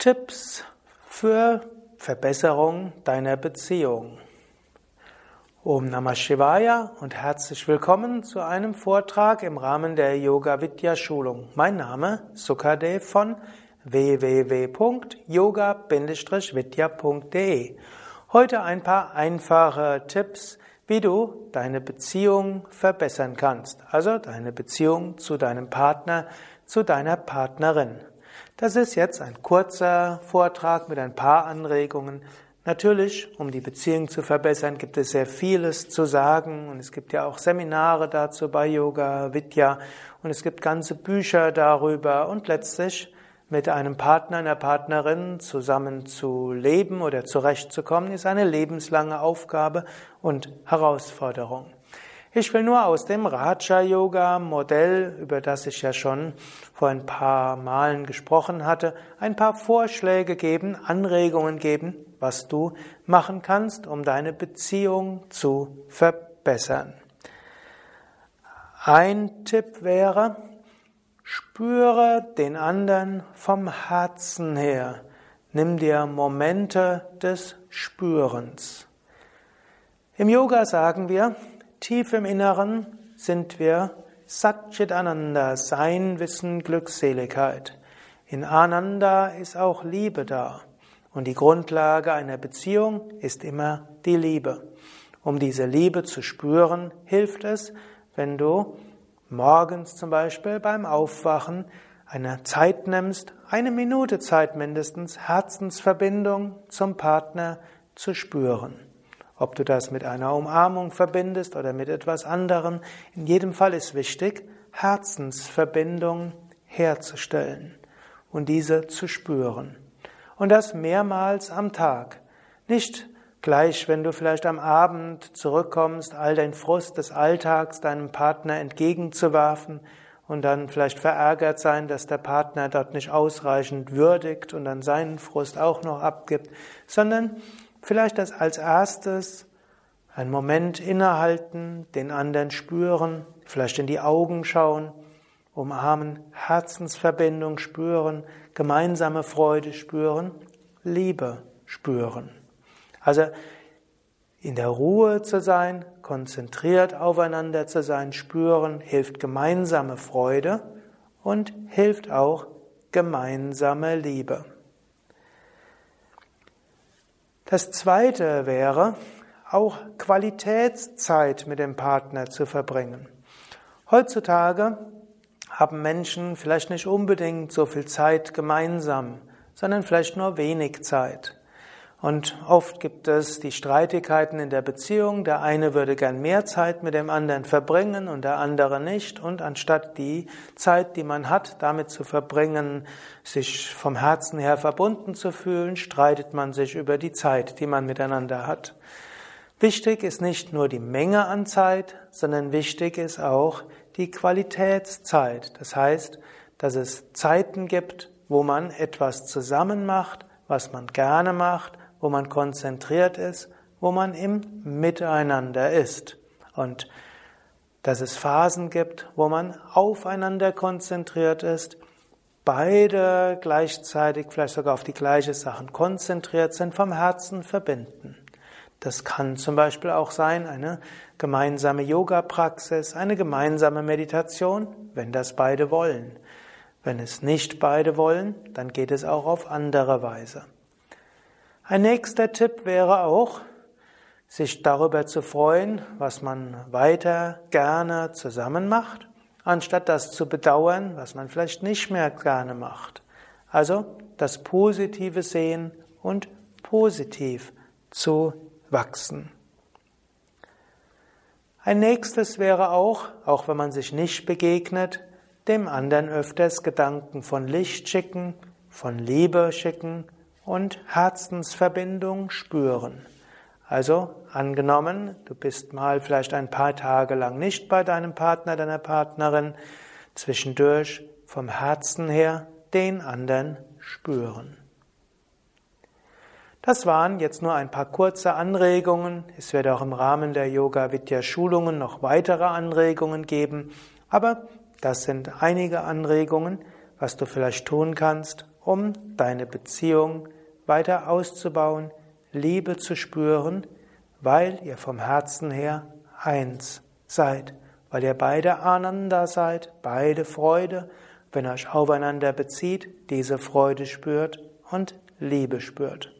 Tipps für Verbesserung deiner Beziehung. Om Namah Shivaya und herzlich willkommen zu einem Vortrag im Rahmen der Yoga Vidya Schulung. Mein Name Sukadev von www.yoga-vidya.de. Heute ein paar einfache Tipps, wie du deine Beziehung verbessern kannst, also deine Beziehung zu deinem Partner, zu deiner Partnerin. Das ist jetzt ein kurzer Vortrag mit ein paar Anregungen. Natürlich, um die Beziehung zu verbessern, gibt es sehr vieles zu sagen und es gibt ja auch Seminare dazu bei Yoga Vidya und es gibt ganze Bücher darüber und letztlich mit einem Partner, einer Partnerin zusammen zu leben oder zurechtzukommen, ist eine lebenslange Aufgabe und Herausforderung. Ich will nur aus dem Raja Yoga Modell, über das ich ja schon vor ein paar Malen gesprochen hatte, ein paar Vorschläge geben, Anregungen geben, was du machen kannst, um deine Beziehung zu verbessern. Ein Tipp wäre, Spüre den anderen vom Herzen her. Nimm dir Momente des Spürens. Im Yoga sagen wir, tief im Inneren sind wir Satchit Ananda, Sein, Wissen, Glückseligkeit. In Ananda ist auch Liebe da. Und die Grundlage einer Beziehung ist immer die Liebe. Um diese Liebe zu spüren, hilft es, wenn du morgens zum Beispiel beim Aufwachen eine Zeit nimmst, eine Minute Zeit mindestens, Herzensverbindung zum Partner zu spüren. Ob du das mit einer Umarmung verbindest oder mit etwas anderem, in jedem Fall ist wichtig, Herzensverbindung herzustellen und diese zu spüren. Und das mehrmals am Tag. Nicht Gleich, wenn du vielleicht am Abend zurückkommst, all dein Frust des Alltags deinem Partner entgegenzuwerfen und dann vielleicht verärgert sein, dass der Partner dort nicht ausreichend würdigt und dann seinen Frust auch noch abgibt, sondern vielleicht das als erstes einen Moment innehalten, den anderen spüren, vielleicht in die Augen schauen, umarmen, Herzensverbindung spüren, gemeinsame Freude spüren, Liebe spüren. Also in der Ruhe zu sein, konzentriert aufeinander zu sein, spüren, hilft gemeinsame Freude und hilft auch gemeinsame Liebe. Das zweite wäre, auch Qualitätszeit mit dem Partner zu verbringen. Heutzutage haben Menschen vielleicht nicht unbedingt so viel Zeit gemeinsam, sondern vielleicht nur wenig Zeit. Und oft gibt es die Streitigkeiten in der Beziehung. Der eine würde gern mehr Zeit mit dem anderen verbringen und der andere nicht. Und anstatt die Zeit, die man hat, damit zu verbringen, sich vom Herzen her verbunden zu fühlen, streitet man sich über die Zeit, die man miteinander hat. Wichtig ist nicht nur die Menge an Zeit, sondern wichtig ist auch die Qualitätszeit. Das heißt, dass es Zeiten gibt, wo man etwas zusammen macht, was man gerne macht, wo man konzentriert ist, wo man im Miteinander ist. Und dass es Phasen gibt, wo man aufeinander konzentriert ist, beide gleichzeitig vielleicht sogar auf die gleiche Sachen konzentriert sind, vom Herzen verbinden. Das kann zum Beispiel auch sein eine gemeinsame Yoga-Praxis, eine gemeinsame Meditation, wenn das beide wollen. Wenn es nicht beide wollen, dann geht es auch auf andere Weise. Ein nächster Tipp wäre auch, sich darüber zu freuen, was man weiter gerne zusammen macht, anstatt das zu bedauern, was man vielleicht nicht mehr gerne macht. Also das Positive sehen und positiv zu wachsen. Ein nächstes wäre auch, auch wenn man sich nicht begegnet, dem anderen öfters Gedanken von Licht schicken, von Liebe schicken, und Herzensverbindung spüren. Also angenommen, du bist mal vielleicht ein paar Tage lang nicht bei deinem Partner, deiner Partnerin, zwischendurch vom Herzen her den anderen spüren. Das waren jetzt nur ein paar kurze Anregungen. Es wird auch im Rahmen der Yoga Vidya Schulungen noch weitere Anregungen geben, aber das sind einige Anregungen, was du vielleicht tun kannst, um deine Beziehung weiter auszubauen, Liebe zu spüren, weil ihr vom Herzen her eins seid, weil ihr beide Ananda seid, beide Freude, wenn euch aufeinander bezieht, diese Freude spürt und Liebe spürt.